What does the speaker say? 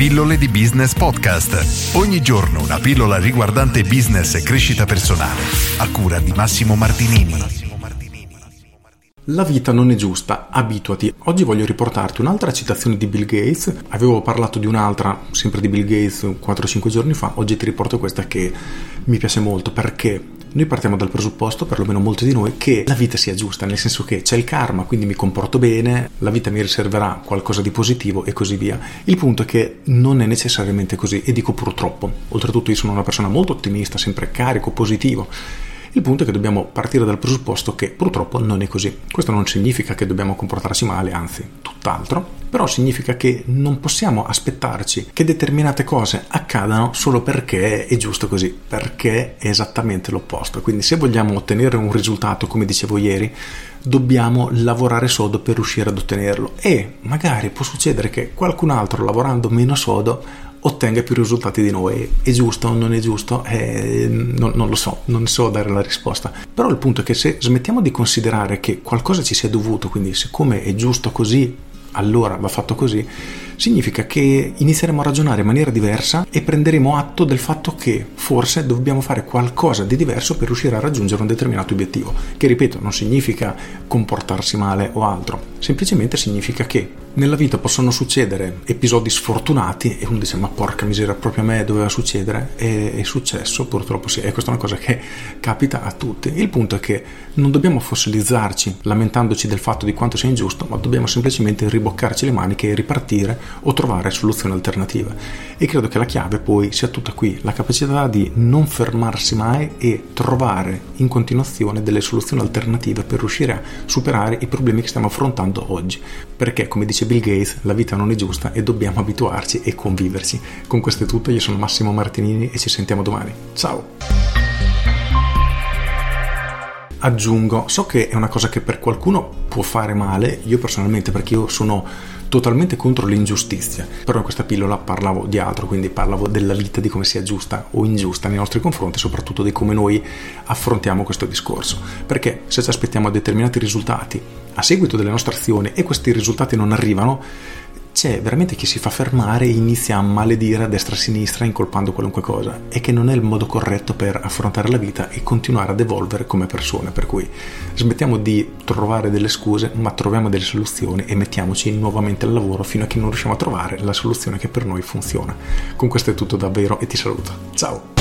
Pillole di Business Podcast. Ogni giorno una pillola riguardante business e crescita personale. A cura di Massimo Martinini. La vita non è giusta, abituati. Oggi voglio riportarti un'altra citazione di Bill Gates. Avevo parlato di un'altra, sempre di Bill Gates, 4-5 giorni fa. Oggi ti riporto questa che mi piace molto perché noi partiamo dal presupposto, perlomeno molti di noi, che la vita sia giusta, nel senso che c'è il karma, quindi mi comporto bene, la vita mi riserverà qualcosa di positivo e così via. Il punto è che non è necessariamente così, e dico purtroppo. Oltretutto io sono una persona molto ottimista, sempre carico, positivo il punto è che dobbiamo partire dal presupposto che purtroppo non è così. Questo non significa che dobbiamo comportarsi male, anzi, tutt'altro, però significa che non possiamo aspettarci che determinate cose accadano solo perché è giusto così, perché è esattamente l'opposto. Quindi se vogliamo ottenere un risultato, come dicevo ieri, dobbiamo lavorare sodo per riuscire ad ottenerlo e magari può succedere che qualcun altro lavorando meno sodo ottenga più risultati di noi. È giusto o non è giusto? Eh, non, non, lo so, non so dare la risposta. Però il punto è che se smettiamo di considerare che qualcosa ci sia dovuto, quindi siccome è giusto così, allora va fatto così, significa che inizieremo a ragionare in maniera diversa e prenderemo atto del fatto che forse dobbiamo fare qualcosa di diverso per riuscire a raggiungere un determinato obiettivo, che ripeto non significa comportarsi male o altro, semplicemente significa che nella vita possono succedere episodi sfortunati e uno dice ma porca miseria proprio a me doveva succedere. E è successo purtroppo sì. E questa è una cosa che capita a tutti. Il punto è che non dobbiamo fossilizzarci lamentandoci del fatto di quanto sia ingiusto ma dobbiamo semplicemente riboccarci le maniche e ripartire o trovare soluzioni alternative. E credo che la chiave poi sia tutta qui la capacità di non fermarsi mai e trovare in continuazione delle soluzioni alternative per riuscire a superare i problemi che stiamo affrontando oggi. Perché come dice Bill Gates, la vita non è giusta e dobbiamo abituarci e conviverci. Con questo è tutto, io sono Massimo Martinini e ci sentiamo domani. Ciao! Aggiungo, so che è una cosa che per qualcuno può fare male, io personalmente perché io sono totalmente contro l'ingiustizia, però in questa pillola parlavo di altro, quindi parlavo della vita, di come sia giusta o ingiusta nei nostri confronti, soprattutto di come noi affrontiamo questo discorso, perché se ci aspettiamo determinati risultati a seguito delle nostre azioni e questi risultati non arrivano, c'è veramente chi si fa fermare e inizia a maledire a destra e a sinistra incolpando qualunque cosa e che non è il modo corretto per affrontare la vita e continuare ad evolvere come persone. Per cui smettiamo di trovare delle scuse ma troviamo delle soluzioni e mettiamoci nuovamente al lavoro fino a che non riusciamo a trovare la soluzione che per noi funziona. Con questo è tutto davvero e ti saluto. Ciao